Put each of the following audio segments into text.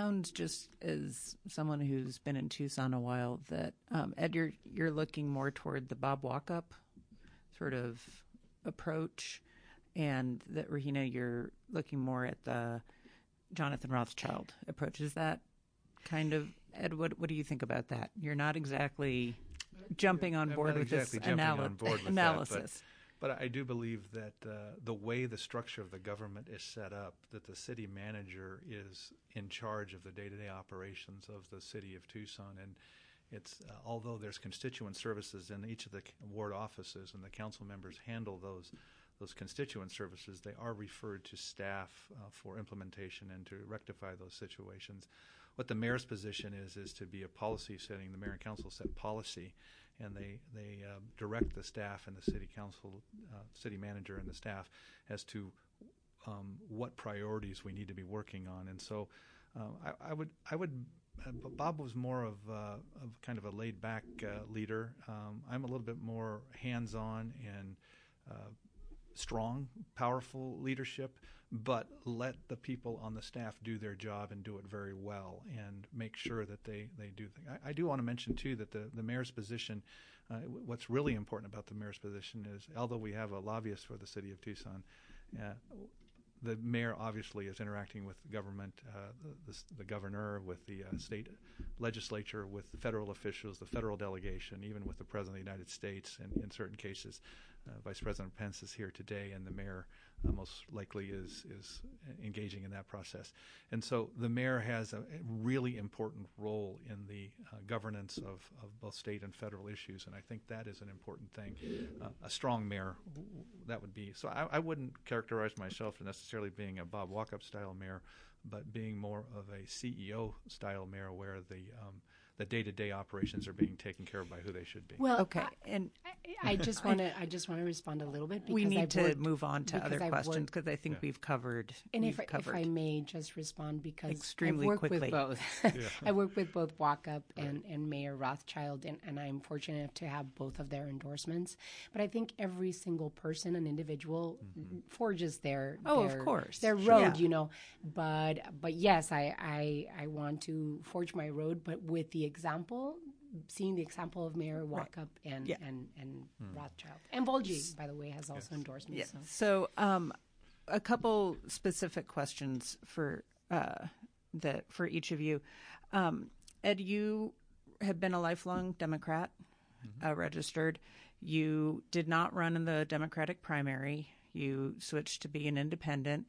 sounds just as someone who's been in Tucson a while that um, Ed, you're you're looking more toward the Bob Walkup sort of approach, and that Regina, you're looking more at the Jonathan Rothschild approach. Is that kind of Ed? What what do you think about that? You're not exactly jumping on board with exactly this jumping on board with analysis. But I do believe that uh, the way the structure of the government is set up, that the city manager is in charge of the day-to-day operations of the city of Tucson, and it's uh, although there's constituent services in each of the ward offices, and the council members handle those those constituent services, they are referred to staff uh, for implementation and to rectify those situations. What the mayor's position is is to be a policy setting. The mayor and council set policy, and they they uh, direct the staff and the city council, uh, city manager, and the staff as to um, what priorities we need to be working on. And so, uh, I, I, would I would. Uh, Bob was more of, uh, of kind of a laid back uh, leader. Um, I'm a little bit more hands on and strong, powerful leadership, but let the people on the staff do their job and do it very well and make sure that they, they do things. I, I do want to mention, too, that the, the mayor's position, uh, what's really important about the mayor's position is, although we have a lobbyist for the city of Tucson, uh, the mayor obviously is interacting with the government, uh, the, the, the, governor, with the uh, state legislature, with the federal officials, the federal delegation, even with the president of the United States, and in certain cases, uh, Vice President Pence is here today, and the mayor uh, most likely is is engaging in that process. And so the mayor has a really important role in the uh, governance of, of both state and federal issues, and I think that is an important thing. Uh, a strong mayor, that would be. So I, I wouldn't characterize myself as necessarily being a Bob Walkup style mayor, but being more of a CEO style mayor, where the um, the day-to-day operations are being taken care of by who they should be. Well, okay, and I, I just want to I just want to respond a little bit. Because we need I've to worked, move on to other I've questions because I think yeah. we've covered. And we've if, covered if I may just respond because extremely I've worked quickly. with both. yeah. I work with both Walkup and, right. and Mayor Rothschild, and, and I'm fortunate enough to have both of their endorsements. But I think every single person, an individual, mm-hmm. forges their oh, their, of course their road, yeah. you know. But but yes, I, I I want to forge my road, but with the example seeing the example of Mayor Walkup right. and, yeah. and and mm. Rothschild and Volgy, by the way, has also yes. endorsed me. Yeah. So, so um, a couple specific questions for uh, that for each of you. Um, Ed, you have been a lifelong Democrat, mm-hmm. uh, registered. You did not run in the Democratic primary. You switched to be an independent.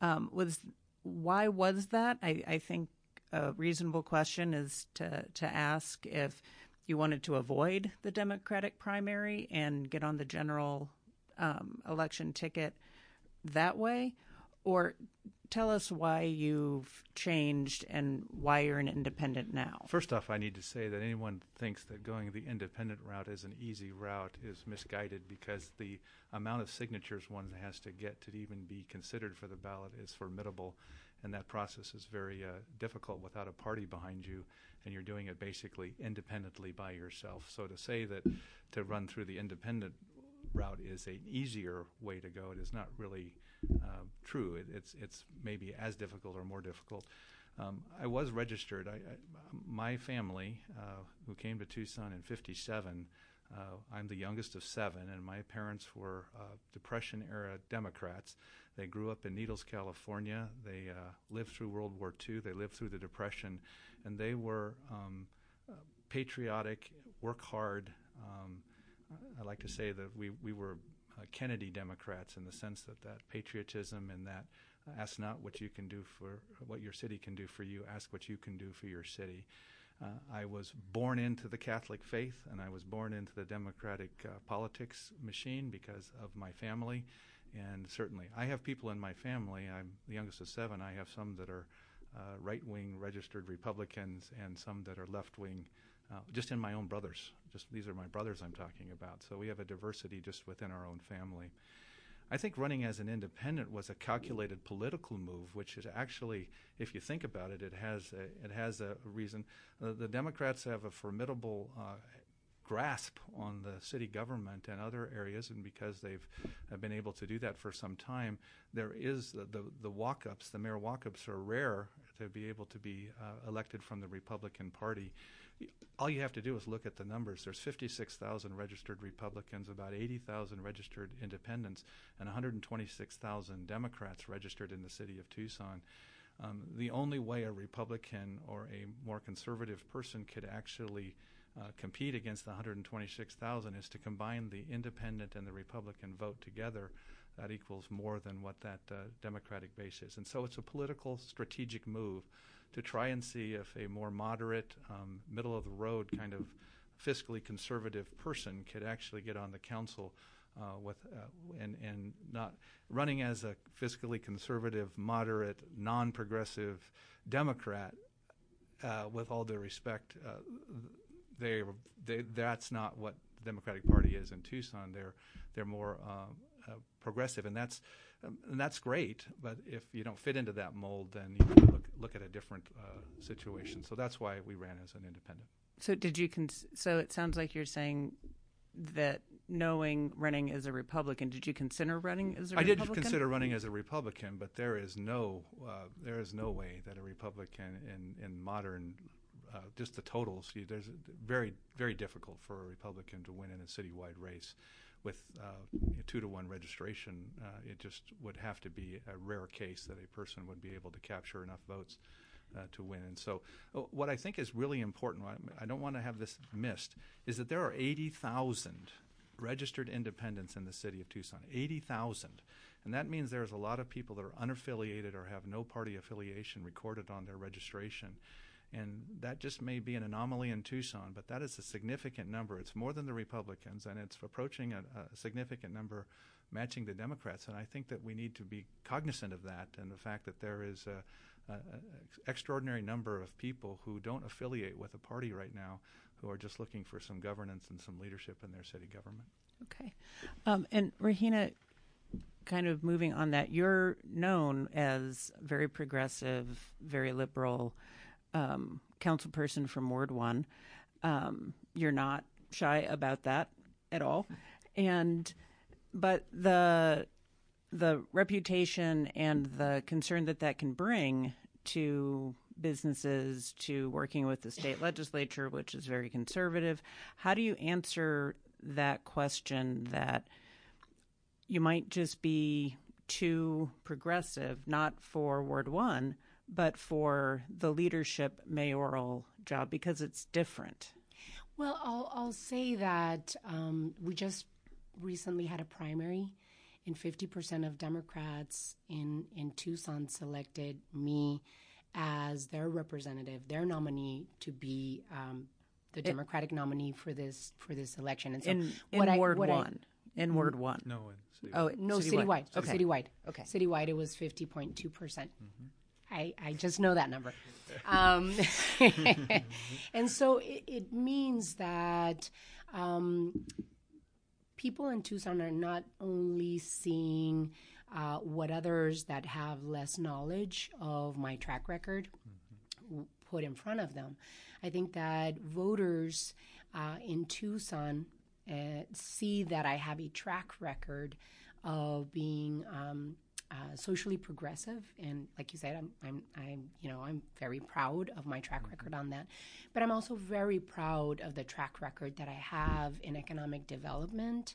Um, was why was that? I, I think a reasonable question is to, to ask if you wanted to avoid the Democratic primary and get on the general um, election ticket that way, or tell us why you've changed and why you're an independent now. First off, I need to say that anyone thinks that going the independent route is an easy route is misguided because the amount of signatures one has to get to even be considered for the ballot is formidable and that process is very uh, difficult without a party behind you, and you're doing it basically independently by yourself. So to say that to run through the independent route is an easier way to go, it is not really uh, true. It, it's it's maybe as difficult or more difficult. Um, I was registered. I, I, my family, uh, who came to Tucson in '57, uh, I'm the youngest of seven, and my parents were uh, Depression era Democrats. They grew up in Needles, California. They uh, lived through World War II. They lived through the Depression, and they were um, uh, patriotic, work hard. Um, I like to say that we we were uh, Kennedy Democrats in the sense that that patriotism and that uh, ask not what you can do for what your city can do for you, ask what you can do for your city. Uh, I was born into the Catholic faith, and I was born into the Democratic uh, politics machine because of my family. And certainly, I have people in my family. I'm the youngest of seven. I have some that are uh, right wing registered Republicans and some that are left wing, uh, just in my own brothers. Just these are my brothers I'm talking about. So we have a diversity just within our own family. I think running as an independent was a calculated political move, which is actually, if you think about it, it has a, it has a reason. Uh, the Democrats have a formidable uh, grasp on the city government and other areas, and because they've been able to do that for some time, there is the, the, the Walkups, the mayor Walkups are rare to be able to be uh, elected from the Republican Party. All you have to do is look at the numbers. There's 56,000 registered Republicans, about 80,000 registered independents, and 126,000 Democrats registered in the city of Tucson. Um, the only way a Republican or a more conservative person could actually uh, compete against the 126,000 is to combine the independent and the Republican vote together. That equals more than what that uh, Democratic base is. And so it's a political strategic move to try and see if a more moderate, um, middle of the road kind of fiscally conservative person could actually get on the council uh, with uh, and and not running as a fiscally conservative, moderate, non-progressive Democrat. Uh, with all due respect, uh, they, they that's not what the Democratic Party is in Tucson. They're they're more uh, uh, progressive, and that's um, and that's great. But if you don't fit into that mold, then you look look at a different situation. So that's why we ran as an independent. So did you? Cons- so it sounds like you're saying that knowing running as a Republican, did you consider running as a I Republican? I did consider running as a Republican, but there is no uh, there is no way that a Republican in in modern uh, just the totals. You, there's very very difficult for a Republican to win in a citywide race with uh, two to one registration. Uh, it just would have to be a rare case that a person would be able to capture enough votes uh, to win. And so, uh, what I think is really important, I don't want to have this missed, is that there are 80,000 registered independents in the city of Tucson. 80,000. And that means there's a lot of people that are unaffiliated or have no party affiliation recorded on their registration. And that just may be an anomaly in Tucson, but that is a significant number. It's more than the Republicans, and it's approaching a, a significant number matching the Democrats. And I think that we need to be cognizant of that and the fact that there is a, an extraordinary number of people who don't affiliate with a party right now who are just looking for some governance and some leadership in their city government. Okay. Um, and Regina, kind of moving on that, you're known as very progressive, very liberal um, council person from Ward 1. Um, you're not shy about that at all. And but the the reputation and the concern that that can bring to businesses to working with the state legislature, which is very conservative. How do you answer that question that you might just be too progressive, not for Ward 1, but for the leadership mayoral job because it's different? Well, I'll, I'll say that um, we just recently had a primary and 50% of Democrats in, in Tucson selected me as their representative, their nominee to be um, the it, Democratic nominee for this for this election. And so, in, in I, Ward One, I, in Ward One, no, in oh no, citywide, citywide. Okay. citywide, okay, citywide, it was 50.2 percent. I, I just know that number. Um, and so it, it means that um, people in Tucson are not only seeing uh, what others that have less knowledge of my track record mm-hmm. put in front of them. I think that voters uh, in Tucson uh, see that I have a track record of being um, uh, socially progressive, and like you said, I'm, I'm, I'm, you know, I'm very proud of my track record on that. But I'm also very proud of the track record that I have in economic development,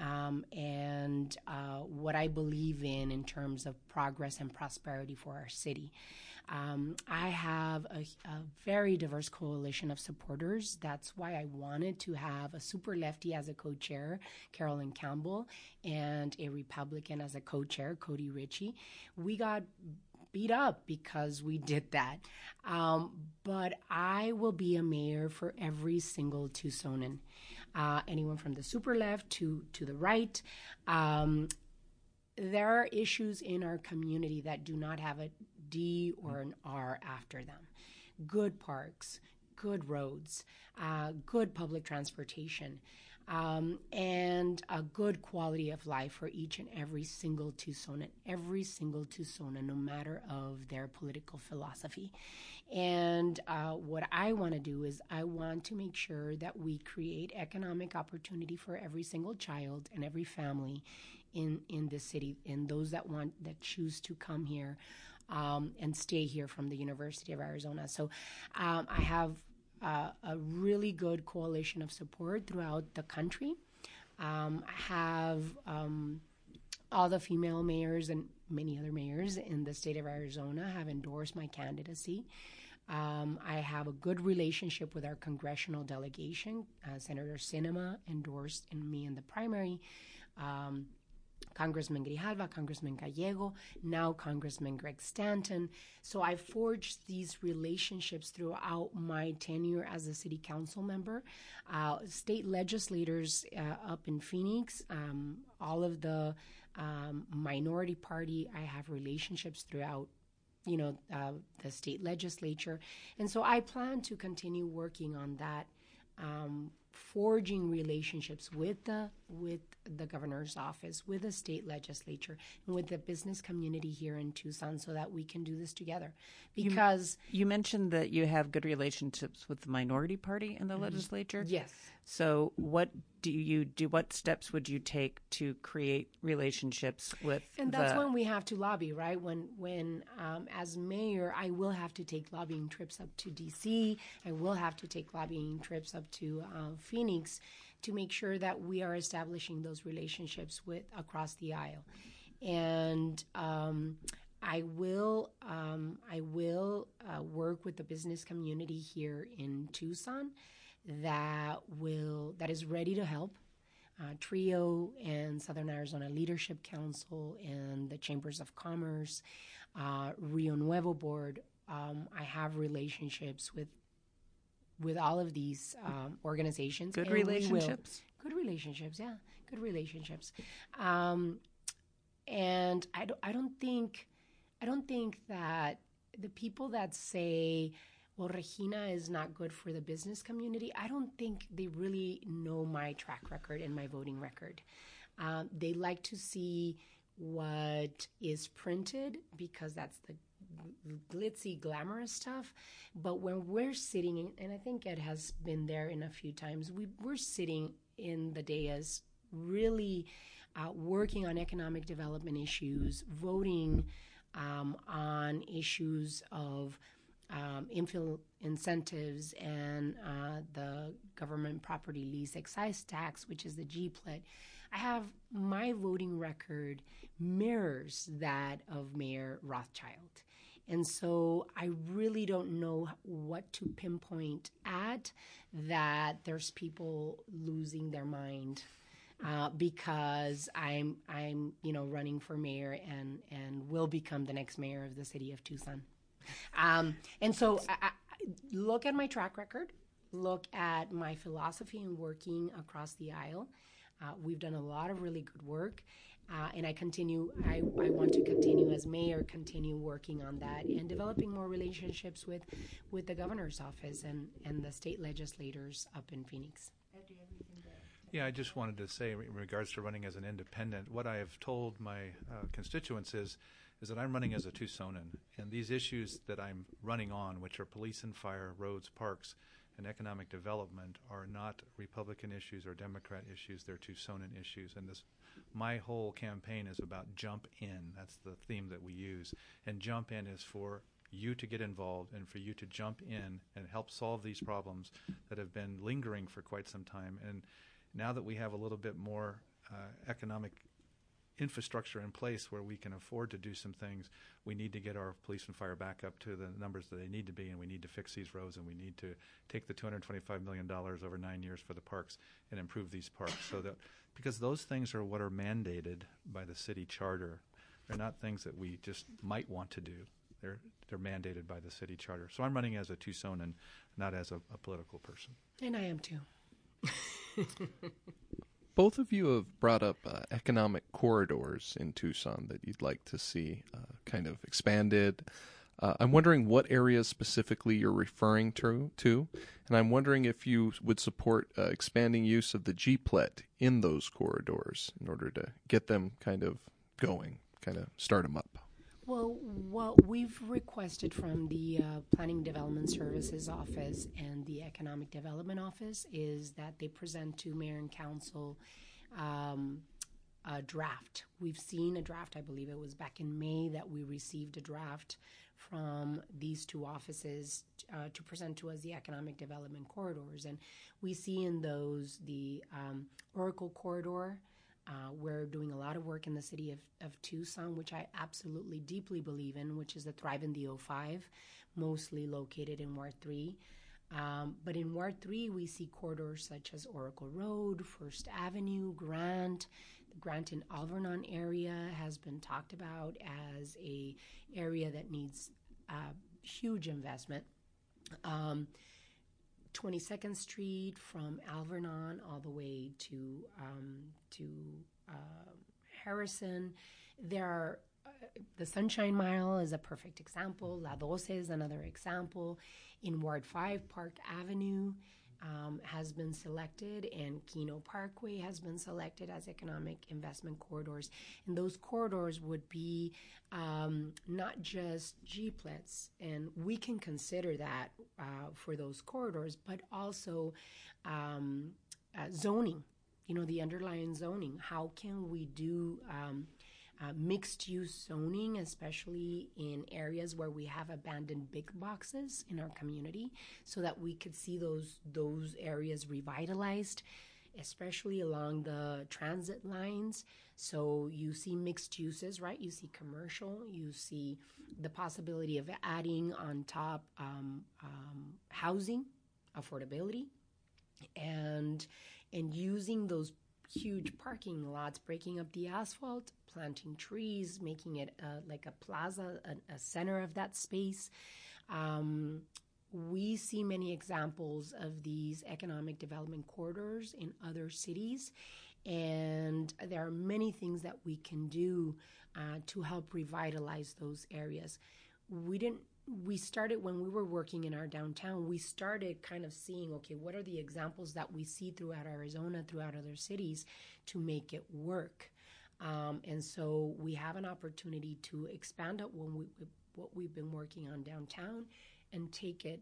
um, and uh, what I believe in in terms of progress and prosperity for our city. Um, I have a, a, very diverse coalition of supporters. That's why I wanted to have a super lefty as a co chair, Carolyn Campbell, and a Republican as a co chair, Cody Ritchie. We got beat up because we did that. Um, but I will be a mayor for every single Tucsonan, uh, anyone from the super left to, to the right. Um, there are issues in our community that do not have a D or an R after them. Good parks, good roads, uh, good public transportation, um, and a good quality of life for each and every single Tucsonan, every single Tucsonan, no matter of their political philosophy. And uh, what I want to do is I want to make sure that we create economic opportunity for every single child and every family in in the city, and those that want that choose to come here um, and stay here from the University of Arizona. So um, I have uh, a really good coalition of support throughout the country. Um, I have um, all the female mayors and many other mayors in the state of Arizona have endorsed my candidacy. Um, I have a good relationship with our congressional delegation. Uh, Senator Sinema endorsed in me in the primary. Um, Congressman Grijalva, Congressman Gallego, now Congressman Greg Stanton. So I forged these relationships throughout my tenure as a city council member. Uh, state legislators uh, up in Phoenix, um, all of the um, minority party, I have relationships throughout you know uh, the state legislature and so i plan to continue working on that um, forging relationships with the with the governor's office, with the state legislature, and with the business community here in Tucson, so that we can do this together. Because you, you mentioned that you have good relationships with the minority party in the mm-hmm. legislature. Yes. So, what do you do? What steps would you take to create relationships with? And that's the... when we have to lobby, right? When, when um, as mayor, I will have to take lobbying trips up to D.C. I will have to take lobbying trips up to uh, Phoenix to make sure that we are establishing those relationships with across the aisle. And um, I will um, I will uh, work with the business community here in Tucson that will that is ready to help. Uh, TREO and Southern Arizona Leadership Council and the Chambers of Commerce, uh, Rio Nuevo Board. Um, I have relationships with with all of these um, organizations. Good relationships. Good relationships, yeah. Good relationships. Um, and I don't, I don't think, I don't think that the people that say, well, Regina is not good for the business community, I don't think they really know my track record and my voting record. Um, they like to see what is printed because that's the glitzy, glamorous stuff. But when we're sitting, and I think Ed has been there in a few times, we, we're sitting in the dais really uh, working on economic development issues, voting um, on issues of um, infill incentives and uh, the government property lease excise tax, which is the GPLET. I have my voting record mirrors that of Mayor Rothschild. And so I really don't know what to pinpoint at that there's people losing their mind uh, because I'm I'm you know running for mayor and and will become the next mayor of the city of Tucson. Um, and so I, I look at my track record, look at my philosophy in working across the aisle. Uh, we've done a lot of really good work, uh, and I continue. I, I want to continue as mayor, continue working on that and developing more relationships with, with the governor's office and, and the state legislators up in Phoenix. Yeah, I just wanted to say, in regards to running as an independent, what I have told my uh, constituents is, is that I'm running as a Tucsonan, and these issues that I'm running on, which are police and fire, roads, parks, and economic development, are not Republican issues or Democrat issues; they're Tucsonan issues. And this my whole campaign is about jump in. That's the theme that we use. And jump in is for you to get involved and for you to jump in and help solve these problems that have been lingering for quite some time. And now that we have a little bit more uh, economic infrastructure in place where we can afford to do some things, we need to get our police and fire back up to the numbers that they need to be, and we need to fix these roads, and we need to take the $225 million over nine years for the parks and improve these parks so that because those things are what are mandated by the city charter. They're not things that we just might want to do. They're they're mandated by the city charter. So I'm running as a Tucsonan, not as a, a political person. And I am too. Both of you have brought up uh, economic corridors in Tucson that you'd like to see uh, kind of expanded. Uh, I'm wondering what areas specifically you're referring to, to, and I'm wondering if you would support uh, expanding use of the GPLET in those corridors in order to get them kind of going, kind of start them up. Well, what we've requested from the uh, Planning Development Services Office and the Economic Development Office is that they present to Mayor and Council um, draft. We've seen a draft, I believe it was back in May that we received a draft from these two offices uh, to present to us the economic development corridors. And we see in those the um, Oracle corridor. Uh, we're doing a lot of work in the city of, of Tucson, which I absolutely deeply believe in, which is the Thrive in the O5, mostly located in Ward 3. Um, but in Ward 3, we see corridors such as Oracle Road, First Avenue, Grant. Grant and Alvernon area has been talked about as a area that needs uh, huge investment. Um, 22nd Street from Alvernon all the way to um, to uh, Harrison. There are the Sunshine Mile is a perfect example. La Doce is another example. In Ward 5, Park Avenue um, has been selected, and Kino Parkway has been selected as economic investment corridors. And those corridors would be um, not just GPLETs, and we can consider that uh, for those corridors, but also um, uh, zoning. You know, the underlying zoning. How can we do um, uh, mixed use zoning, especially in areas where we have abandoned big boxes in our community, so that we could see those those areas revitalized, especially along the transit lines. So you see mixed uses, right? You see commercial, you see the possibility of adding on top um, um, housing, affordability, and and using those huge parking lots, breaking up the asphalt, planting trees, making it uh, like a plaza, a, a, center of that space. Um, we see many examples of these economic development corridors in other cities, and there are many things that we can do uh, to help revitalize those areas. We didn't we started when we were working in our downtown, we started kind of seeing, okay, what are the examples that we see throughout Arizona, throughout other cities to make it work? Um, and so we have an opportunity to expand up when we, what we've been working on downtown and take it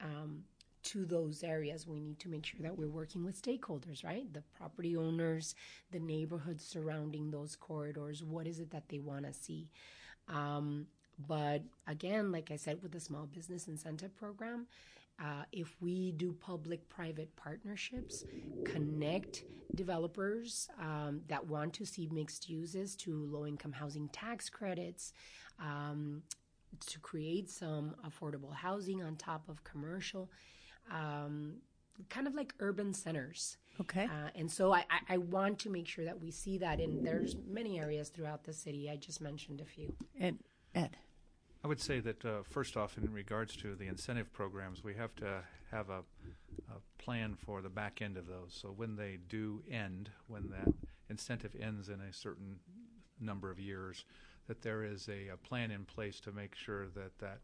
um, to those areas. We need to make sure that we're working with stakeholders, right? The property owners, the neighborhoods surrounding those corridors. What is it that they want to see? Um, but again, like I said, with the small business incentive program, uh, if we do public private partnerships, connect developers um, that want to see mixed uses to low income housing tax credits, um, to create some affordable housing on top of commercial, um, kind of like urban centers. Okay. Uh, and so I, I, want to make sure that we see that, and there's many areas throughout the city. I just mentioned a few. And Ed. I would say that uh, first off, in regards to the incentive programs, we have to have a, a, plan for the back end of those. So when they do end, when that incentive ends in a certain number of years, that there is a, a plan in place to make sure that that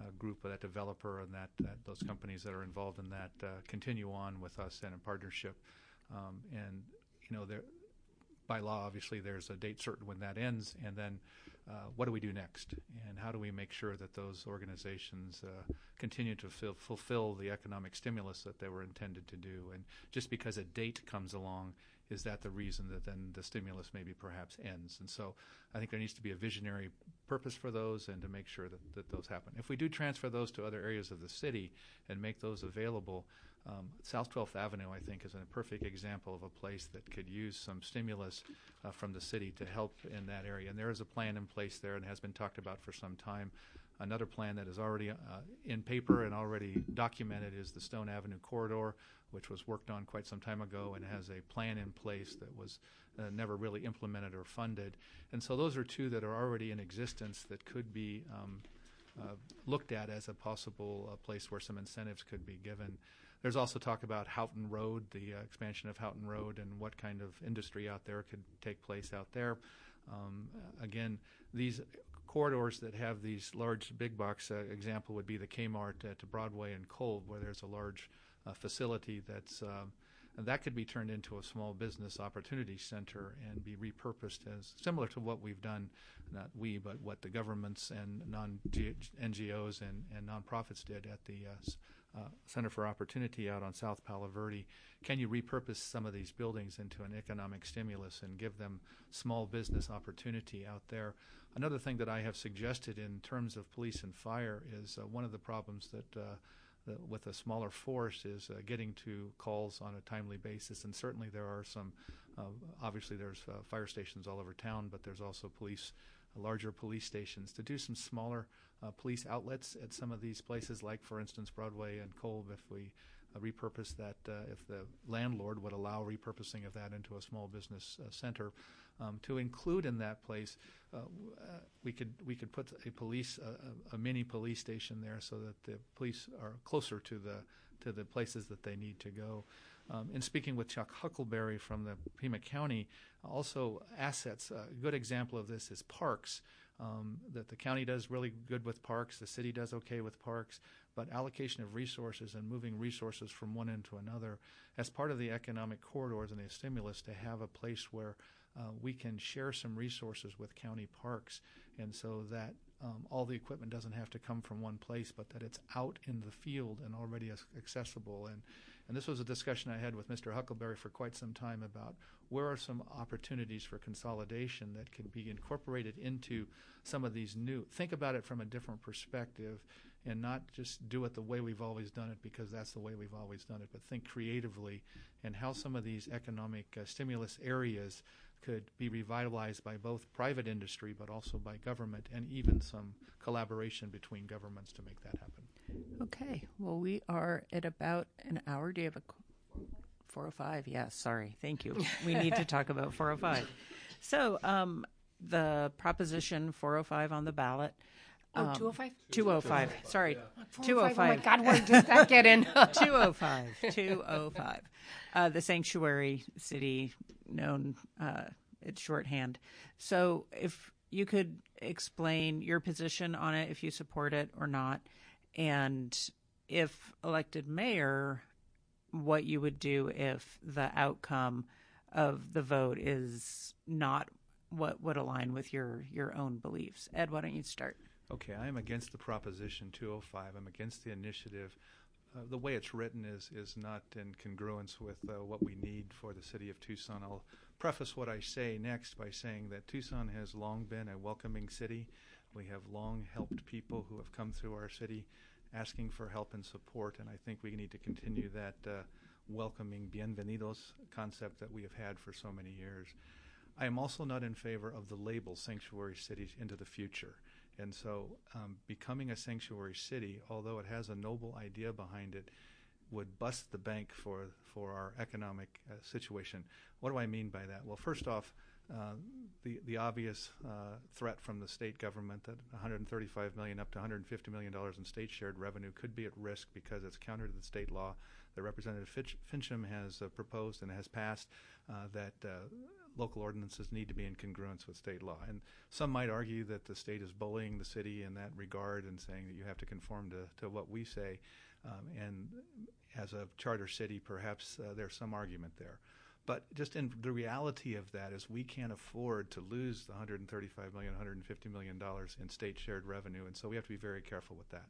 uh, group, of that developer, and that, that, those companies that are involved in that uh, continue on with us and in partnership. Um, and you know, there, by law, obviously, there's a date certain when that ends, and then uh, what do we do next? And how do we make sure that those organizations uh, continue to fil- fulfill the economic stimulus that they were intended to do? And just because a date comes along, is that the reason that then the stimulus maybe perhaps ends? And so I think there needs to be a visionary purpose for those and to make sure that, that those happen. If we do transfer those to other areas of the city and make those available, um, South 12th Avenue, I think, is a perfect example of a place that could use some stimulus uh, from the city to help in that area. And there is a plan in place there and has been talked about for some time. Another plan that is already uh, in paper and already documented is the Stone Avenue corridor, which was worked on quite some time ago and has a plan in place that was uh, never really implemented or funded. And so those are two that are already in existence that could be um, uh, looked at as a possible uh, place where some incentives could be given. There's also talk about Houghton Road, the uh, expansion of Houghton Road, and what kind of industry out there could take place out there. Um, again, these corridors that have these large big box uh, example would be the Kmart to Broadway and Kolb, where there's a large uh, facility that's um, that could be turned into a small business opportunity center and be repurposed as similar to what we've done, not we, but what the governments and non NGOs and, and nonprofits did at the uh, uh, Center for Opportunity out on South Palo Verde. Can you repurpose some of these buildings into an economic stimulus and give them small business opportunity out there? Another thing that I have suggested in terms of police and fire is uh, one of the problems that, uh, with a smaller force is uh, getting to calls on a timely basis. And certainly there are some, uh, obviously there's uh, fire stations all over town, but there's also police, larger police stations to do some smaller uh, police outlets at some of these places, like for instance Broadway and Kolb. If we uh, repurpose that, uh, if the landlord would allow repurposing of that into a small business uh, center, um, to include in that place, uh, we could we could put a police a, a, mini police station there so that the police are closer to the to the places that they need to go. Um, in speaking with Chuck Huckleberry from the Pima County, also assets. A good example of this is parks um, that the county does really good with parks, the city does okay with parks, but allocation of resources and moving resources from one end to another as part of the economic corridors and the stimulus to have a place where uh, we can share some resources with county parks and so that um, all the equipment doesn't have to come from one place, but that it's out in the field and already accessible. And and this was a discussion I had with Mr. Huckleberry for quite some time about where are some opportunities for consolidation that can be incorporated into some of these new. Think about it from a different perspective and not just do it the way we've always done it because that's the way we've always done it, but think creatively and how some of these economic uh, stimulus areas could be revitalized by both private industry but also by government and even some collaboration between governments to make that happen. Okay. Well, we are at about an hour. Do you have a 405? Yes. Sorry. Thank you. We need to talk about 405. So, um, the proposition 405 on the ballot. Oh, 205? 205. Sorry. 205. Oh my God, where did that get in? 205. 205. Uh, the sanctuary city, known uh, its shorthand. So, if you could explain your position on it, if you support it or not, and if elected mayor, what you would do if the outcome of the vote is not what would align with your your own beliefs. Ed, why don't you start? Okay, I am against the proposition 205. I'm against the initiative. Uh, the way it's written is is not in congruence with uh, what we need for the city of Tucson. I'll preface what I say next by saying that Tucson has long been a welcoming city. We have long helped people who have come through our city asking for help and support, and I think we need to continue that uh, welcoming bienvenidos concept that we have had for so many years. I am also not in favor of the label sanctuary cities into the future. And so, um, becoming a sanctuary city, although it has a noble idea behind it, would bust the bank for for our economic uh, situation. What do I mean by that? Well, first off, uh, the the obvious uh, threat from the state government that 135 million up to 150 million dollars in state shared revenue could be at risk because it's counter to the state law that Representative Finch, Finchem has uh, proposed and has passed uh, that uh, local ordinances need to be in congruence with state law. And some might argue that the state is bullying the city in that regard and saying that you have to conform to, to what we say. Um, and as a charter city, perhaps there's some argument there. But just in the reality of that is we can't afford to lose the 135 million, 150 million dollars in state shared revenue, and so we have to be very careful with that.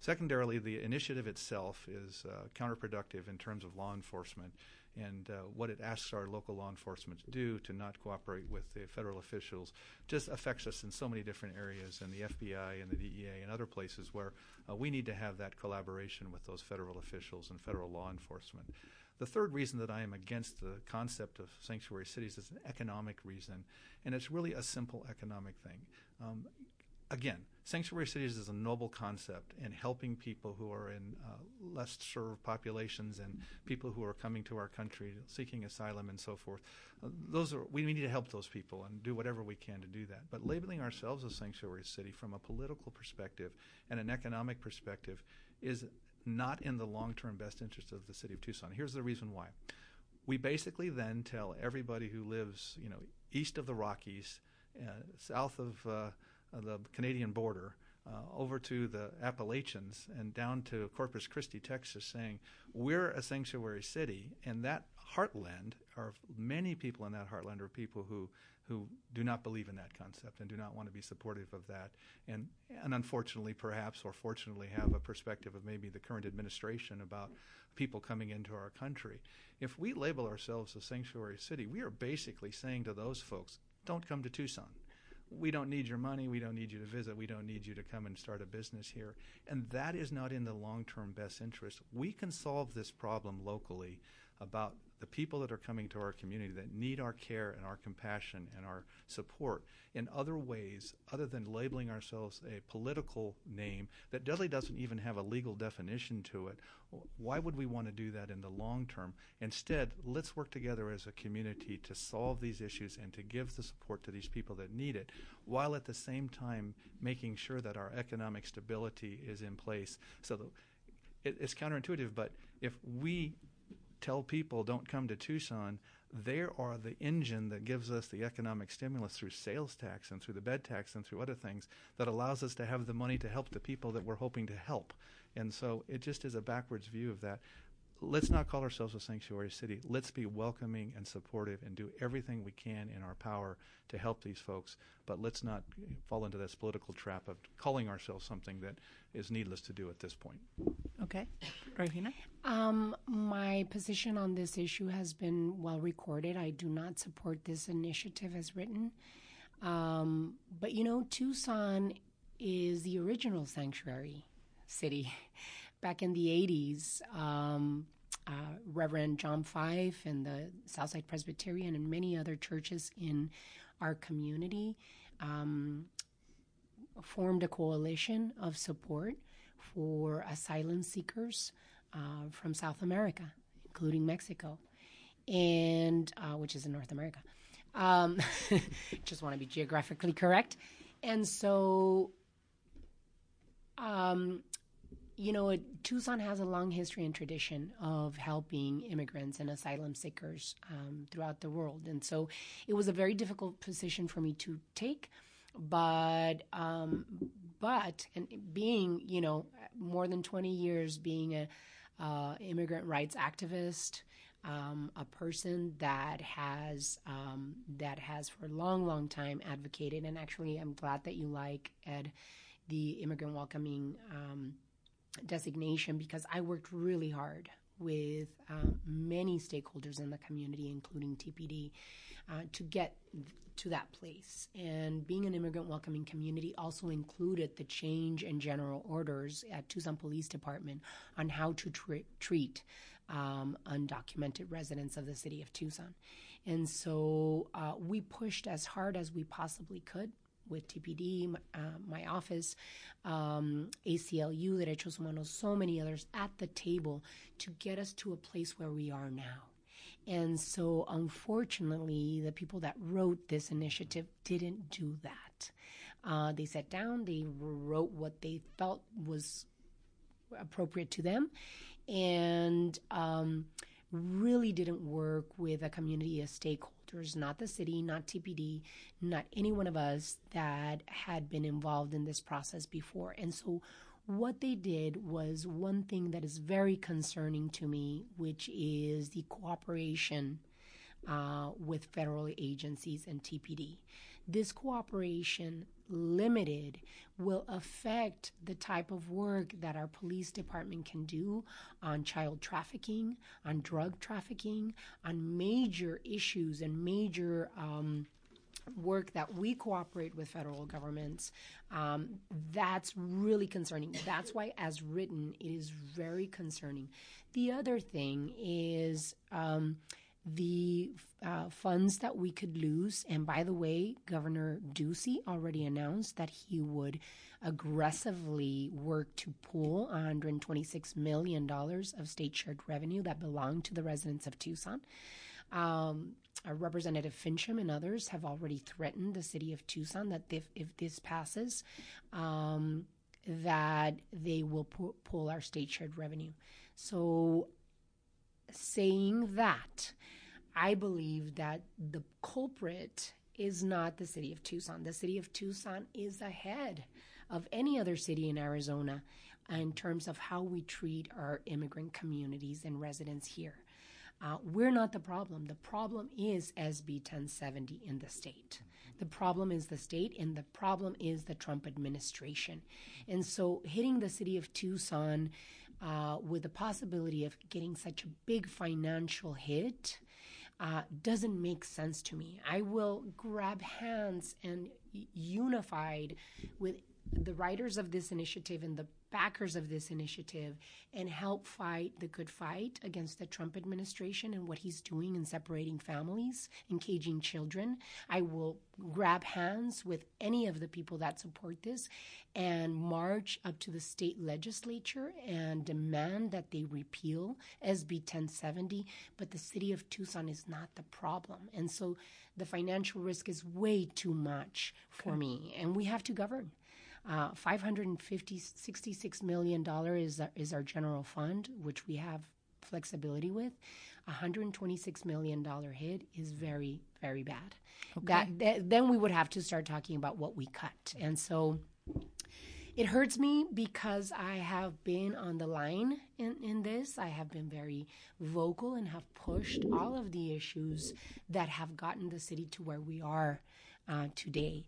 Secondarily, the initiative itself is uh, counterproductive in terms of law enforcement and uh, what it asks our local law enforcement to do to not cooperate with the federal officials just affects us in so many different areas and the FBI and the DEA and other places where uh, we need to have that collaboration with those federal officials and federal law enforcement. The third reason that I am against the concept of sanctuary cities is an economic reason, and it's really a simple economic thing. Um, again, sanctuary cities is a noble concept, in helping people who are in uh, less served populations and people who are coming to our country seeking asylum and so forth. Uh, those are we need to help those people and do whatever we can to do that. But labeling ourselves a sanctuary city from a political perspective and an economic perspective is not in the long term best interest of the city of Tucson. Here's the reason why. We basically then tell everybody who lives, you know, east of the Rockies, uh, south of uh, the Canadian border, uh, over to the Appalachians and down to Corpus Christi, Texas, saying, We're a sanctuary city. And that heartland are many people in that heartland are people who who do not believe in that concept and do not want to be supportive of that and and unfortunately perhaps or fortunately have a perspective of maybe the current administration about people coming into our country if we label ourselves a sanctuary city we are basically saying to those folks don't come to Tucson we don't need your money. We don't need you to visit. We don't need you to come and start a business here. And that is not in the long term best interest. We can solve this problem locally about the people that are coming to our community that need our care and our compassion and our support in other ways other than labeling ourselves a political name that really doesn't even have a legal definition to it. Why would we want to do that in the long term? Instead, let's work together as a community to solve these issues and to give the support to these people that need it, while at the same time making sure that our economic stability is in place. So it's counterintuitive, but if we tell people don't come to Tucson, they are the engine that gives us the economic stimulus through sales tax and through the bed tax and through other things that allows us to have the money to help the people that we're hoping to help. And so it just is a backwards view of that let's not call ourselves a sanctuary city. Let's be welcoming and supportive and do everything we can in our power to help these folks. But let's not fall into this political trap of calling ourselves something that is needless to do at this point. Okay. Regina? Um, my position on this issue has been well recorded. I do not support this initiative as written. Um, but you know, Tucson is the original sanctuary city back in the 80s, um, uh, Reverend John Fife and the Southside Presbyterian and many other churches in our community um, formed a coalition of support for asylum seekers uh, from South America, including Mexico, and uh, which is in North America. Um, just want to be geographically correct. And so um, you know, Tucson has a long history and tradition of helping immigrants and asylum seekers um, throughout the world. And so it was a very difficult position for me to take. But, um, but, and being, you know, more than 20 years being a uh, immigrant rights activist, um, a person that has um, that has for a long, long time advocated, and actually, I'm glad that you like Ed, the immigrant welcoming um, designation because I worked really hard with um, many stakeholders in the community, including TPD, uh, to get to that place. And being an immigrant welcoming community also included the change in general orders at Tucson Police Department on how to tr- treat um, undocumented residents of the city of Tucson. And so uh, we pushed as hard as we possibly could with TPD, uh, my office, um, ACLU, Derechos Humanos, so many others at the table to get us to a place where we are now. And so, unfortunately, the people that wrote this initiative didn't do that. Uh, they sat down, they wrote what they felt was appropriate to them, and um, really didn't work with a community of stakeholders, not the city, not TPD, not any one of us that had been involved in this process before. And so what they did was one thing that is very concerning to me, which is the cooperation uh, with federal agencies and TPD. This cooperation limited will affect the type of work that our police department can do on child trafficking, on drug trafficking, on major issues and major um, work that we cooperate with federal governments, um, that's really concerning. That's why, as written, it is very concerning. The other thing is. Um, the uh, funds that we could lose. And by the way, Governor Ducey already announced that he would aggressively work to pull $126 million of state shared revenue that belonged to the residents of Tucson. Um, Representative Finchem and others have already threatened the city of Tucson that if, if this passes, um, that they will pu- pull our state shared revenue. So, saying that, I believe that the culprit is not the city of Tucson. The city of Tucson is ahead of any other city in Arizona in terms of how we treat our immigrant communities and residents here. Uh, we're not the problem. The problem is SB 1070 in the state. The problem is the state, and the problem is the Trump administration. And so, hitting the city of Tucson uh, with the possibility of getting such a big financial hit uh, doesn't make sense to me. I will grab hands and unified with the writers of this initiative and the backers of this initiative and help fight the good fight against the Trump administration and what he's doing in separating families and caging children. I will grab hands with any of the people that support this and march up to the state legislature and demand that they repeal SB 1070. But the city of Tucson is not the problem. And so the financial risk is way too much for okay. me, and we have to govern. Uh, 550 million dollar is is our general fund, which we have flexibility with. 126 million dollar hit is very very bad. Okay. That, that then we would have to start talking about what we cut, and so it hurts me because I have been on the line in, in this. I have been very vocal and have pushed all of the issues that have gotten the city to where we are uh, today.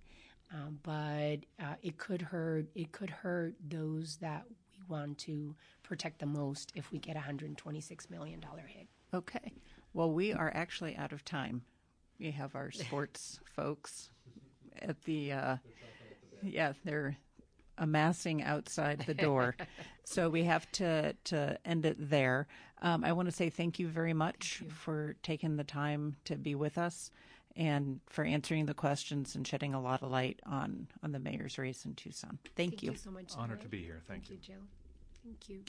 Um, but uh, it could hurt. It could hurt those that we want to protect the most if we get a hundred twenty-six million dollar hit. Okay. Well, we are actually out of time. We have our sports folks at the. Uh, yeah, they're amassing outside the door. so we have to to end it there. Um, I want to say thank you very much you. for taking the time to be with us and for answering the questions and shedding a lot of light on on the mayor's race in Tucson. Thank, Thank you. you so much. Honor to be here. Thank, Thank you. you, Jill. Thank you.